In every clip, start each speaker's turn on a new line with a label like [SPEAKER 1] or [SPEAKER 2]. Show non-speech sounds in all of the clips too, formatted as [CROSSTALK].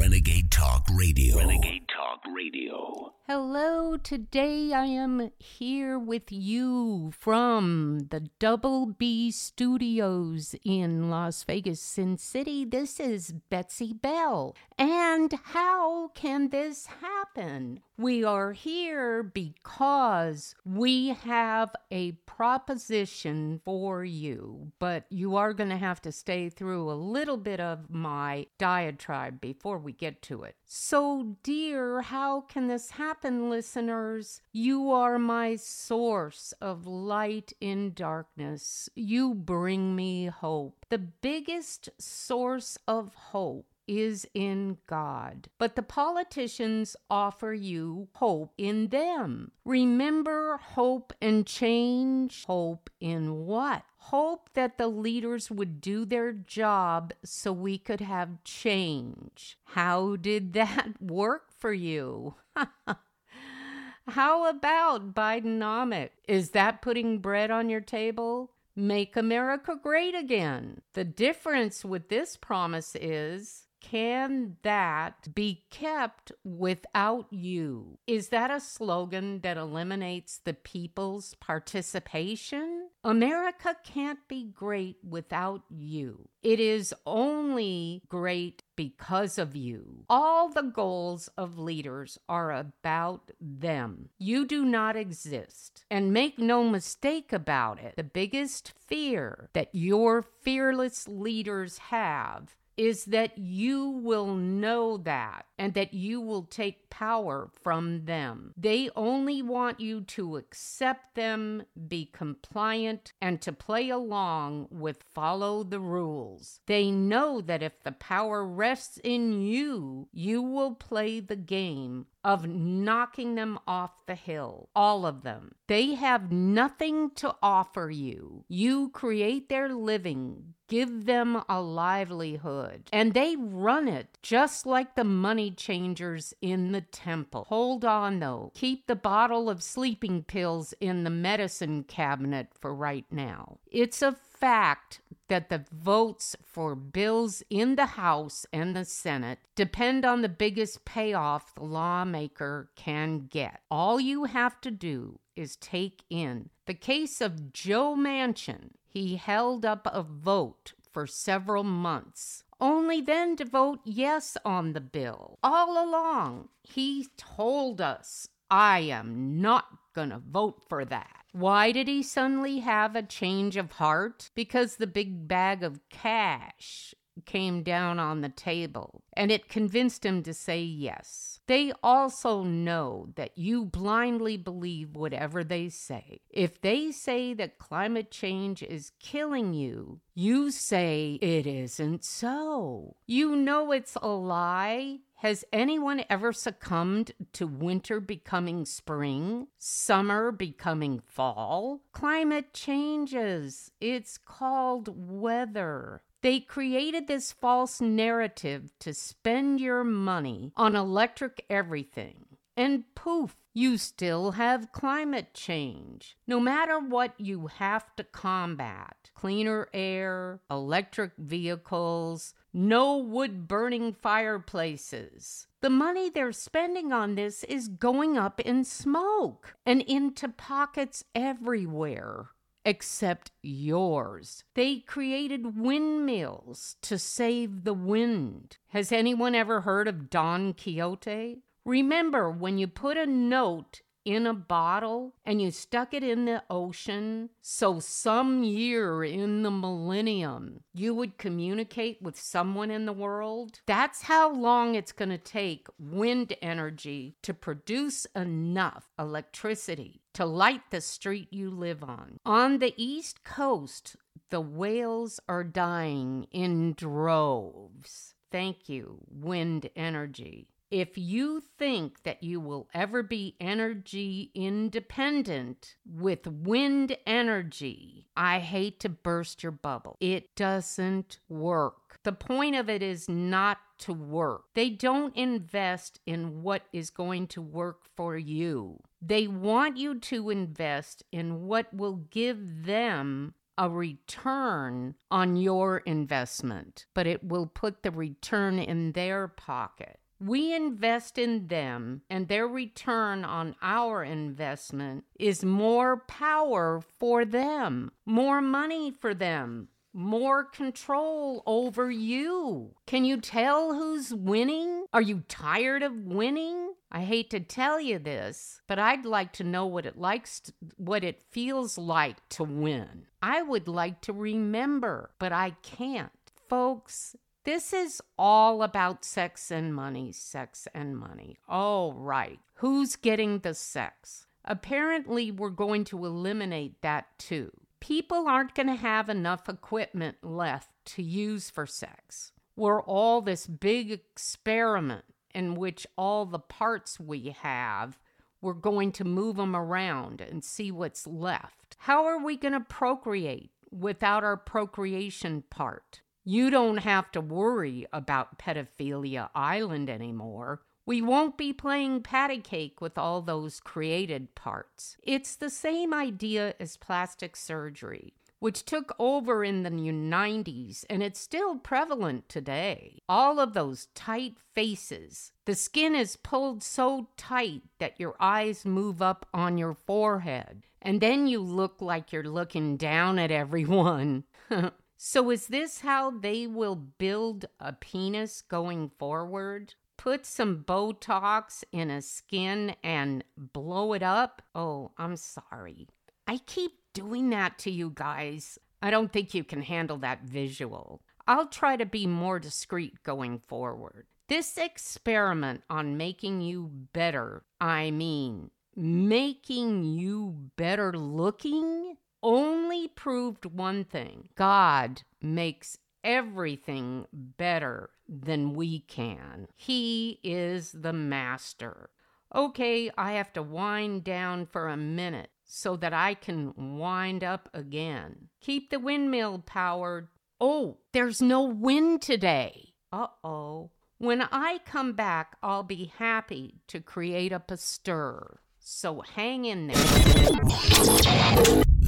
[SPEAKER 1] Renegade Talk Radio. Renegade Talk Radio.
[SPEAKER 2] Hello, today I am here with you from the Double B Studios in Las Vegas, Sin City. This is Betsey Bell. And how can this happen? We are here because we have a proposition for you, but you are going to have to stay through a little bit of my diatribe before we get to it. So, dear, how can this happen, listeners? You are my source of light in darkness. You bring me hope. The biggest source of hope is in God. But the politicians offer you hope in them. Remember hope and change? Hope in what? Hope that the leaders would do their job so we could have change. How did [LAUGHS] that work for you? [LAUGHS] How about Bidenomics? Is that putting bread on your table? Make America great again. The difference with this promise is can that be kept without you? Is that a slogan that eliminates the people's participation? America can't be great without you. It is only great because of you. All the goals of leaders are about them. You do not exist. And make no mistake about it, the biggest fear that your fearless leaders have is that you will know that and that you will take power from them. They only want you to accept them, be compliant, and to play along with follow the rules. They know that if the power rests in you, you will play the game of knocking them off the hill, all of them. They have nothing to offer you. You create their living, give them a livelihood, and they run it just like the money changers in the temple. Hold on though, keep the bottle of sleeping pills in the medicine cabinet for right now. It's a fact that the votes for bills in the House and the Senate depend on the biggest payoff the lawmaker can get. All you have to do is take in the case of Joe Manchin. He held up a vote for several months, only then to vote yes on the bill. All along, he told us, I am not going to vote for that. Why did he suddenly have a change of heart? Because the big bag of cash came down on the table and it convinced him to say yes. They also know that you blindly believe whatever they say. If they say that climate change is killing you, you say it isn't so. You know it's a lie. Has anyone ever succumbed to winter becoming spring, summer becoming fall? Climate changes. It's called weather. They created this false narrative to spend your money on electric everything. And poof, you still have climate change. No matter what you have to combat cleaner air, electric vehicles, no wood burning fireplaces. The money they're spending on this is going up in smoke and into pockets everywhere except yours. They created windmills to save the wind. Has anyone ever heard of Don Quixote? Remember when you put a note in a bottle and you stuck it in the ocean so some year in the millennium you would communicate with someone in the world? That's how long it's going to take wind energy to produce enough electricity to light the street you live on. On the East Coast, the whales are dying in droves. Thank you, wind energy. If you think that you will ever be energy independent with wind energy, I hate to burst your bubble. It doesn't work. The point of it is not to work. They don't invest in what is going to work for you. They want you to invest in what will give them a return on your investment, but it will put the return in their pocket. We invest in them, and their return on our investment is more power for them, more money for them, more control over you. Can you tell who's winning? Are you tired of winning? I hate to tell you this, but I'd like to know what it likes to, what it feels like to win. I would like to remember, but I can't. Folks, this is all about sex and money, sex and money. All right. Who's getting the sex? Apparently, we're going to eliminate that too. People aren't going to have enough equipment left to use for sex. We're all this big experiment in which all the parts we have, we're going to move them around and see what's left. How are we going to procreate without our procreation part? You don't have to worry about Pedophilia Island anymore. We won't be playing patty cake with all those created parts. It's the same idea as plastic surgery, which took over in the 90s and it's still prevalent today. All of those tight faces. The skin is pulled so tight that your eyes move up on your forehead, and then you look like you're looking down at everyone. [LAUGHS] So, is this how they will build a penis going forward? Put some Botox in a skin and blow it up? Oh, I'm sorry. I keep doing that to you guys. I don't think you can handle that visual. I'll try to be more discreet going forward. This experiment on making you better, I mean, making you better looking, only proved one thing God makes everything better than we can. He is the master. Okay, I have to wind down for a minute so that I can wind up again. Keep the windmill powered. Oh, there's no wind today. Uh oh. When I come back, I'll be happy to create up a stir. So hang in there.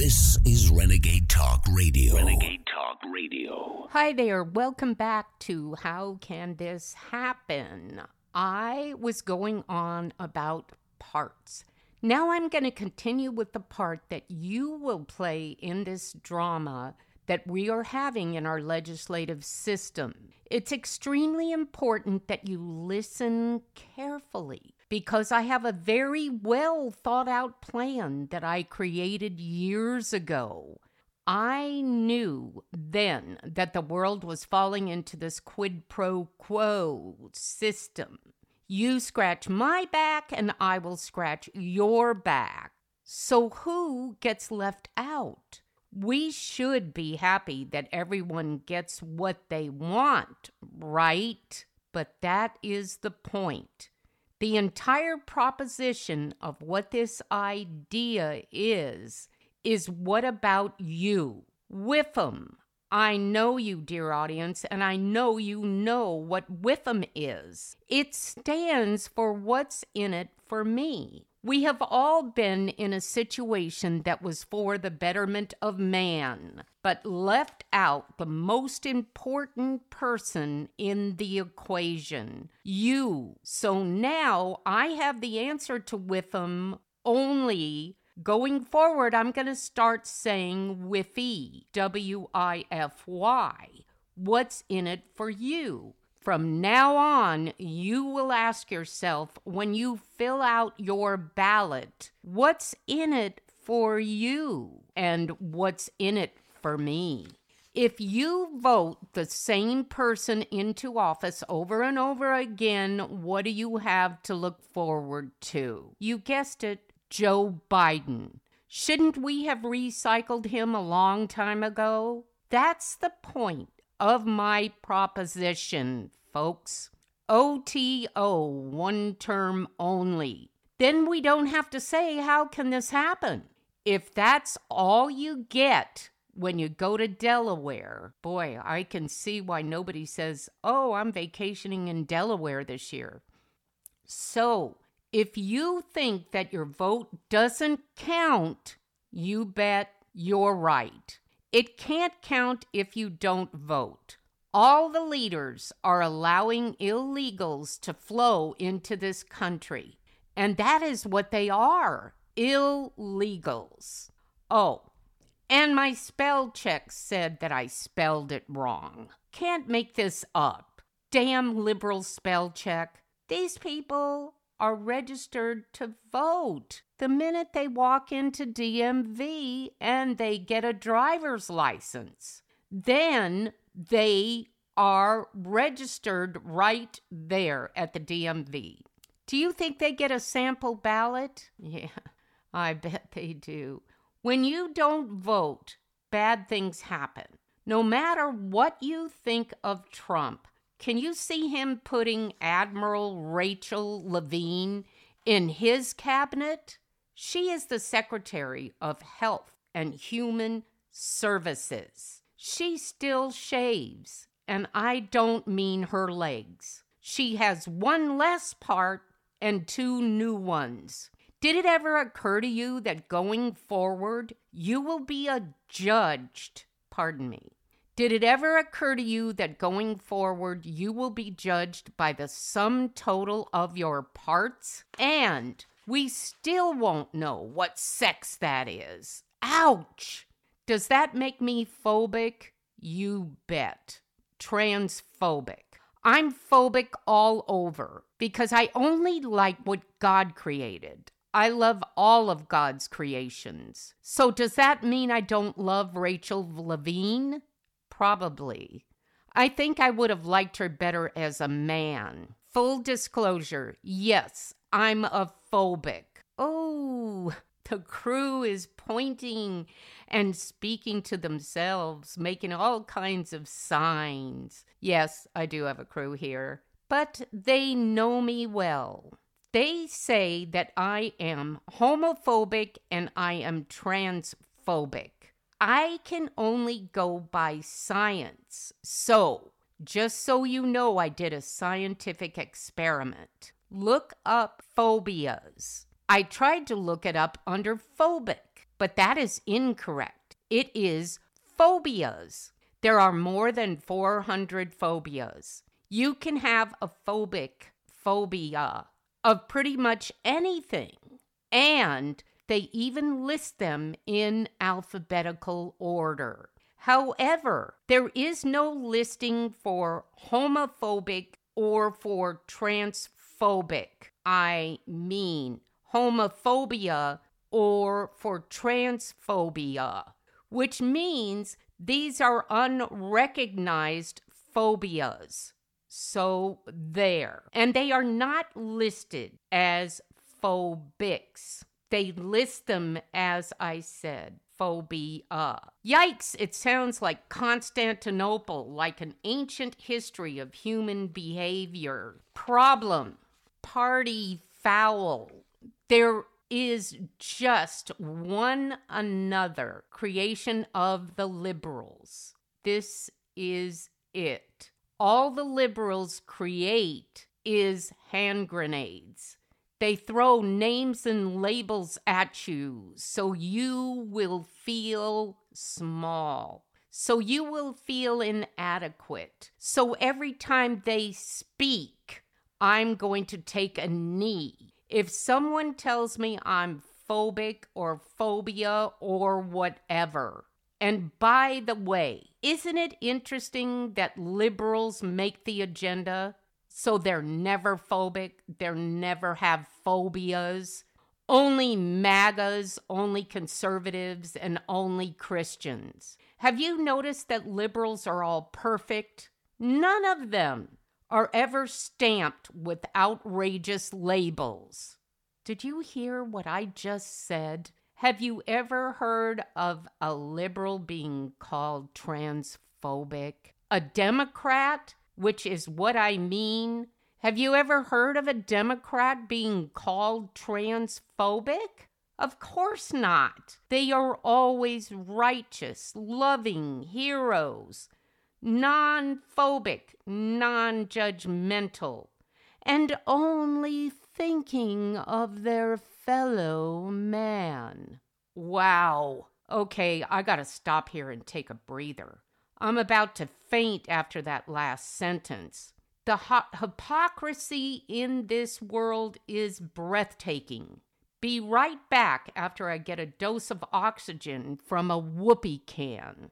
[SPEAKER 1] This is Renegade Talk Radio. Renegade Talk Radio.
[SPEAKER 2] Hi there. Welcome back to How Can This Happen? I was going on about parts. Now I'm going to continue with the part that you will play in this drama that we are having in our legislative system. It's extremely important that you listen carefully because I have a very well thought out plan that I created years ago. I knew then that the world was falling into this quid pro quo system. You scratch my back, and I will scratch your back. So, who gets left out? We should be happy that everyone gets what they want, right? But that is the point. The entire proposition of what this idea is, is what about you? WIFM. I know you, dear audience, and I know you know what WIFM is. It stands for What's in It for Me. We have all been in a situation that was for the betterment of man, but left out the most important person in the equation you. So now I have the answer to WIFM only. Going forward, I'm going to start saying WIFY, W I F Y. What's in it for you? From now on, you will ask yourself when you fill out your ballot, what's in it for you and what's in it for me? If you vote the same person into office over and over again, what do you have to look forward to? You guessed it, Joe Biden. Shouldn't we have recycled him a long time ago? That's the point of my proposition, folks. OTO, one term only. Then we don't have to say, How can this happen? If that's all you get when you go to Delaware, boy, I can see why nobody says, Oh, I'm vacationing in Delaware this year. So, if you think that your vote doesn't count, you bet you're right. It can't count if you don't vote. All the leaders are allowing illegals to flow into this country. And that is what they are illegals. Oh, and my spell check said that I spelled it wrong. Can't make this up. Damn liberal spell check. These people are registered to vote the minute they walk into DMV and they get a driver's license. Then they are registered right there at the DMV. Do you think they get a sample ballot? [LAUGHS] Yeah, I bet they do. When you don't vote, bad things happen. No matter what you think of Trump, can you see him putting Admiral Rachel Levine in his cabinet? She is the Secretary of Health and Human Services. She still shaves, and I don't mean her legs. She has one less part and two new ones. Did it ever occur to you that going forward, you will be adjudged? Pardon me. Did it ever occur to you that going forward, you will be judged by the sum total of your parts? And we still won't know what sex that is. Ouch! Does that make me phobic? You bet. Transphobic. I'm phobic all over because I only like what God created. I love all of God's creations. So, does that mean I don't love Rachel Levine? Probably. I think I would have liked her better as a man. Full disclosure yes, I'm a phobic. Oh, [LAUGHS] the crew is pointing and speaking to themselves, making all kinds of signs. Yes, I do have a crew here, but they know me well. They say that I am homophobic and I am transphobic. I can only go by science. So, just so you know, I did a scientific experiment. Look up phobias. I tried to look it up under phobic, but that is incorrect. It is phobias. There are more than 400 phobias. You can have a phobic phobia of pretty much anything. And they even list them in alphabetical order. However, there is no listing for homophobic or for transphobic. I mean, homophobia or for transphobia, which means these are unrecognized phobias. So, there. And they are not listed as phobics. They list them as I said, phobia. Yikes, it sounds like Constantinople, like an ancient history of human behavior. Problem, party foul. There is just one another creation of the liberals. This is it. All the liberals create is hand grenades. They throw names and labels at you so you will feel small. So you will feel inadequate. So every time they speak, I'm going to take a knee. If someone tells me I'm phobic or phobia or whatever, and by the way, isn't it interesting that liberals make the agenda? So they're never phobic, they're never have phobias. Only MAGAs, only conservatives, and only Christians. Have you noticed that liberals are all perfect? None of them are ever stamped with outrageous labels. Did you hear what I just said? Have you ever heard of a liberal being called transphobic? A Democrat which is what I mean. Have you ever heard of a Democrat being called transphobic? Of course not. They are always righteous, loving heroes, non phobic, non judgmental, and only thinking of their fellow man. Wow. Okay, I gotta stop here and take a breather. I'm about to faint after that last sentence. The ho- hypocrisy in this world is breathtaking. Be right back after I get a dose of oxygen from a whoopee can.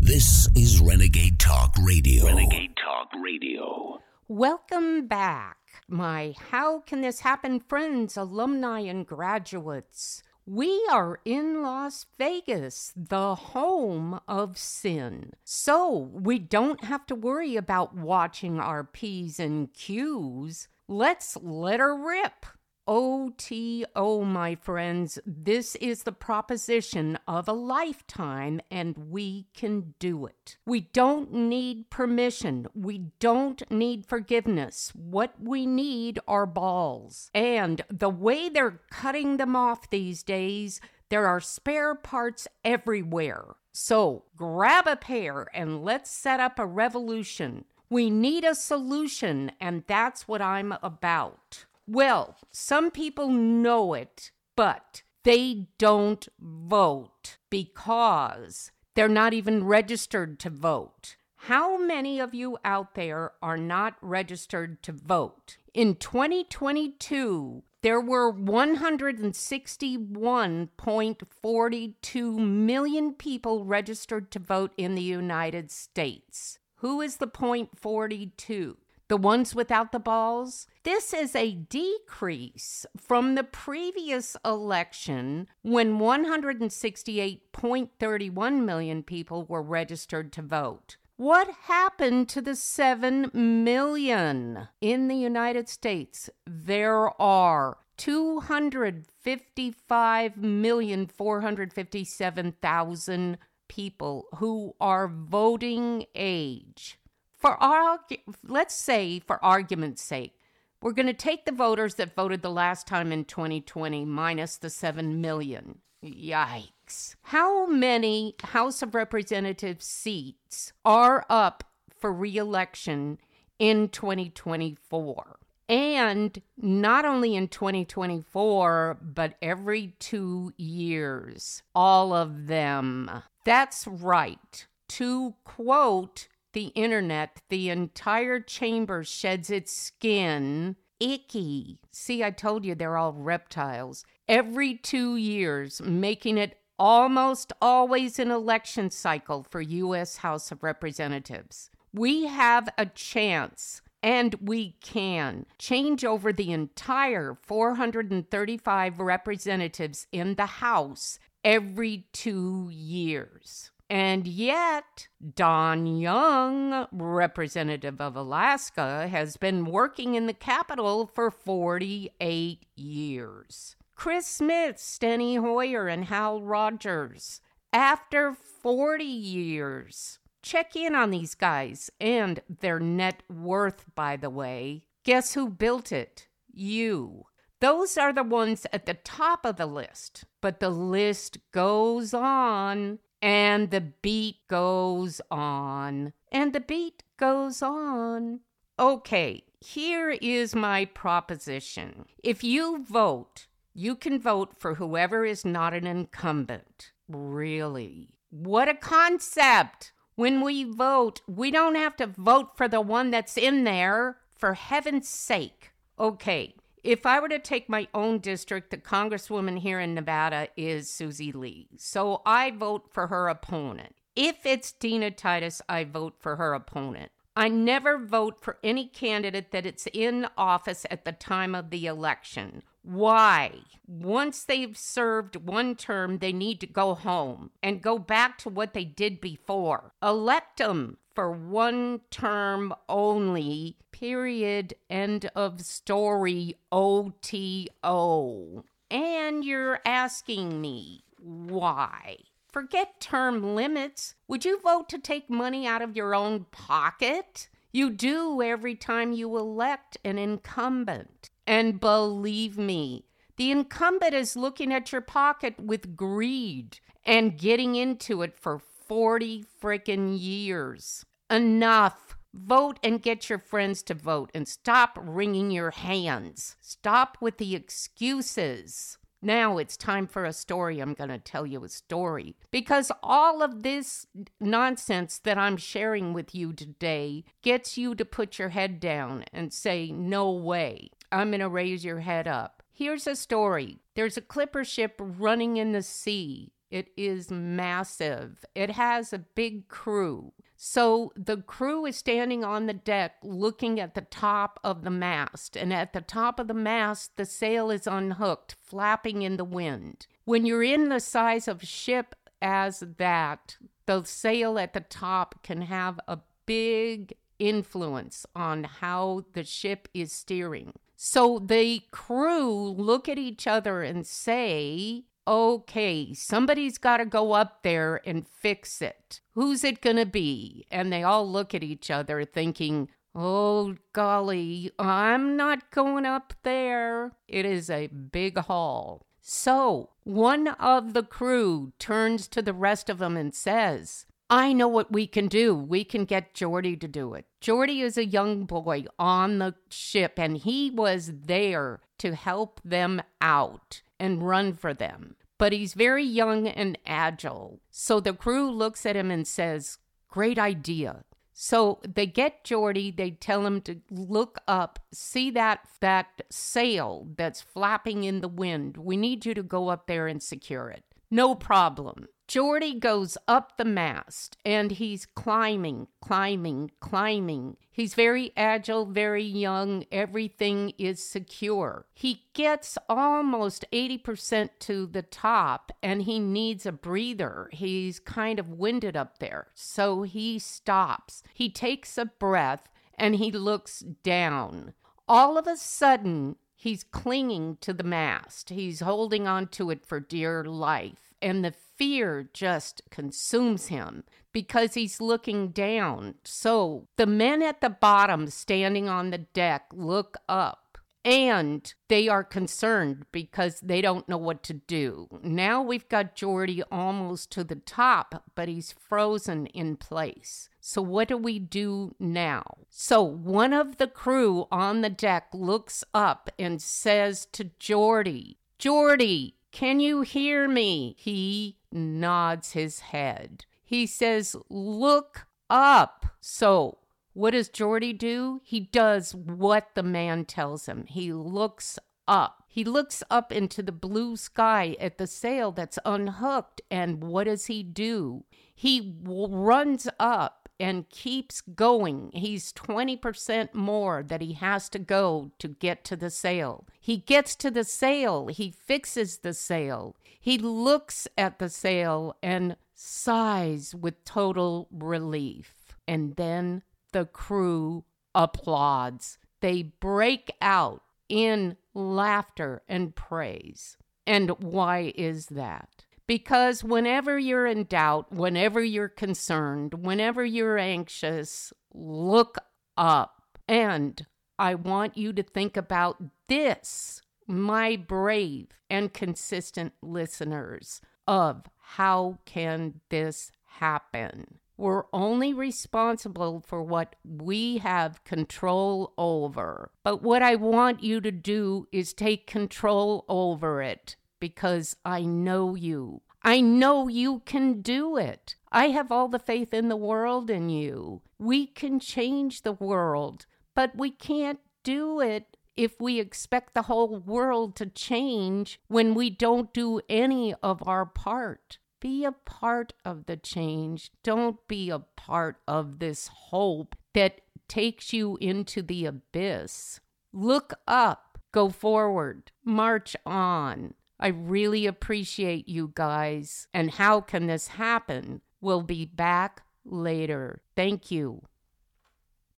[SPEAKER 1] This is Renegade Talk Radio. Renegade Talk Radio.
[SPEAKER 2] Welcome back, my How Can This Happen friends, alumni, and graduates. We are in Las Vegas, the home of sin. So we don't have to worry about watching our P's and Q's. Let's let her rip. OTO, my friends, this is the proposition of a lifetime, and we can do it. We don't need permission. We don't need forgiveness. What we need are balls. And the way they're cutting them off these days, there are spare parts everywhere. So grab a pair and let's set up a revolution. We need a solution, and that's what I'm about. Well, some people know it, but they don't vote because they're not even registered to vote. How many of you out there are not registered to vote? In 2022, there were 161.42 million people registered to vote in the United States. Who is the point 42? The ones without the balls? This is a decrease from the previous election when 168.31 million people were registered to vote. What happened to the 7 million? In the United States, there are 255,457,000 people who are voting age. For argu- let's say for argument's sake, we're going to take the voters that voted the last time in 2020 minus the 7 million. Yikes. How many House of Representatives seats are up for reelection in 2024? And not only in 2024, but every two years. All of them. That's right. To quote the internet, the entire chamber sheds its skin. Icky. See, I told you they're all reptiles. Every two years, making it almost always an election cycle for U.S. House of Representatives. We have a chance. And we can change over the entire 435 representatives in the House every two years. And yet, Don Young, representative of Alaska, has been working in the Capitol for 48 years. Chris Smith, Steny Hoyer, and Hal Rogers, after 40 years. Check in on these guys and their net worth, by the way. Guess who built it? You. Those are the ones at the top of the list. But the list goes on. And the beat goes on, and the beat goes on. Okay, here is my proposition. If you vote, you can vote for whoever is not an incumbent. Really? What a concept! When we vote, we don't have to vote for the one that's in there, for heaven's sake. Okay, if I were to take my own district, the congresswoman here in Nevada is Susie Lee. So I vote for her opponent. If it's Dina Titus, I vote for her opponent. I never vote for any candidate that it's in office at the time of the election. Why? Once they've served one term, they need to go home and go back to what they did before. Elect them for one term only, period, end of story, OTO. And you're asking me why? Forget term limits. Would you vote to take money out of your own pocket? You do every time you elect an incumbent. And believe me, the incumbent is looking at your pocket with greed and getting into it for 40 frickin' years. Enough. Vote and get your friends to vote and stop wringing your hands. Stop with the excuses. Now it's time for a story. I'm going to tell you a story because all of this nonsense that I'm sharing with you today gets you to put your head down and say, No way. I'm going to raise your head up. Here's a story there's a clipper ship running in the sea. It is massive. It has a big crew. So the crew is standing on the deck looking at the top of the mast. And at the top of the mast, the sail is unhooked, flapping in the wind. When you're in the size of ship as that, the sail at the top can have a big influence on how the ship is steering. So the crew look at each other and say, okay, somebody's got to go up there and fix it. Who's it going to be? And they all look at each other thinking, oh, golly, I'm not going up there. It is a big haul. So one of the crew turns to the rest of them and says, I know what we can do. We can get Geordie to do it. Geordie is a young boy on the ship, and he was there to help them out and run for them. But he's very young and agile. So the crew looks at him and says, Great idea. So they get Geordie, they tell him to look up, see that that sail that's flapping in the wind. We need you to go up there and secure it. No problem. Geordie goes up the mast and he's climbing, climbing, climbing. He's very agile, very young. Everything is secure. He gets almost 80% to the top and he needs a breather. He's kind of winded up there. So he stops. He takes a breath and he looks down. All of a sudden, he's clinging to the mast. He's holding on to it for dear life. And the fear just consumes him because he's looking down. So the men at the bottom standing on the deck look up and they are concerned because they don't know what to do. Now we've got Geordie almost to the top, but he's frozen in place. So, what do we do now? So, one of the crew on the deck looks up and says to Geordie, Geordie, can you hear me? He nods his head. He says, Look up. So, what does Geordie do? He does what the man tells him. He looks up. He looks up into the blue sky at the sail that's unhooked. And what does he do? He runs up and keeps going. He's 20% more that he has to go to get to the sail. He gets to the sail, he fixes the sail, he looks at the sail and sighs with total relief. And then the crew applauds. They break out in laughter and praise. And why is that? Because whenever you're in doubt, whenever you're concerned, whenever you're anxious, look up. And I want you to think about this, my brave and consistent listeners, of how can this happen? We're only responsible for what we have control over. But what I want you to do is take control over it because I know you. I know you can do it. I have all the faith in the world in you. We can change the world, but we can't do it if we expect the whole world to change when we don't do any of our part. Be a part of the change. Don't be a part of this hope that takes you into the abyss. Look up, go forward, march on. I really appreciate you guys. And how can this happen? We'll be back later. Thank you.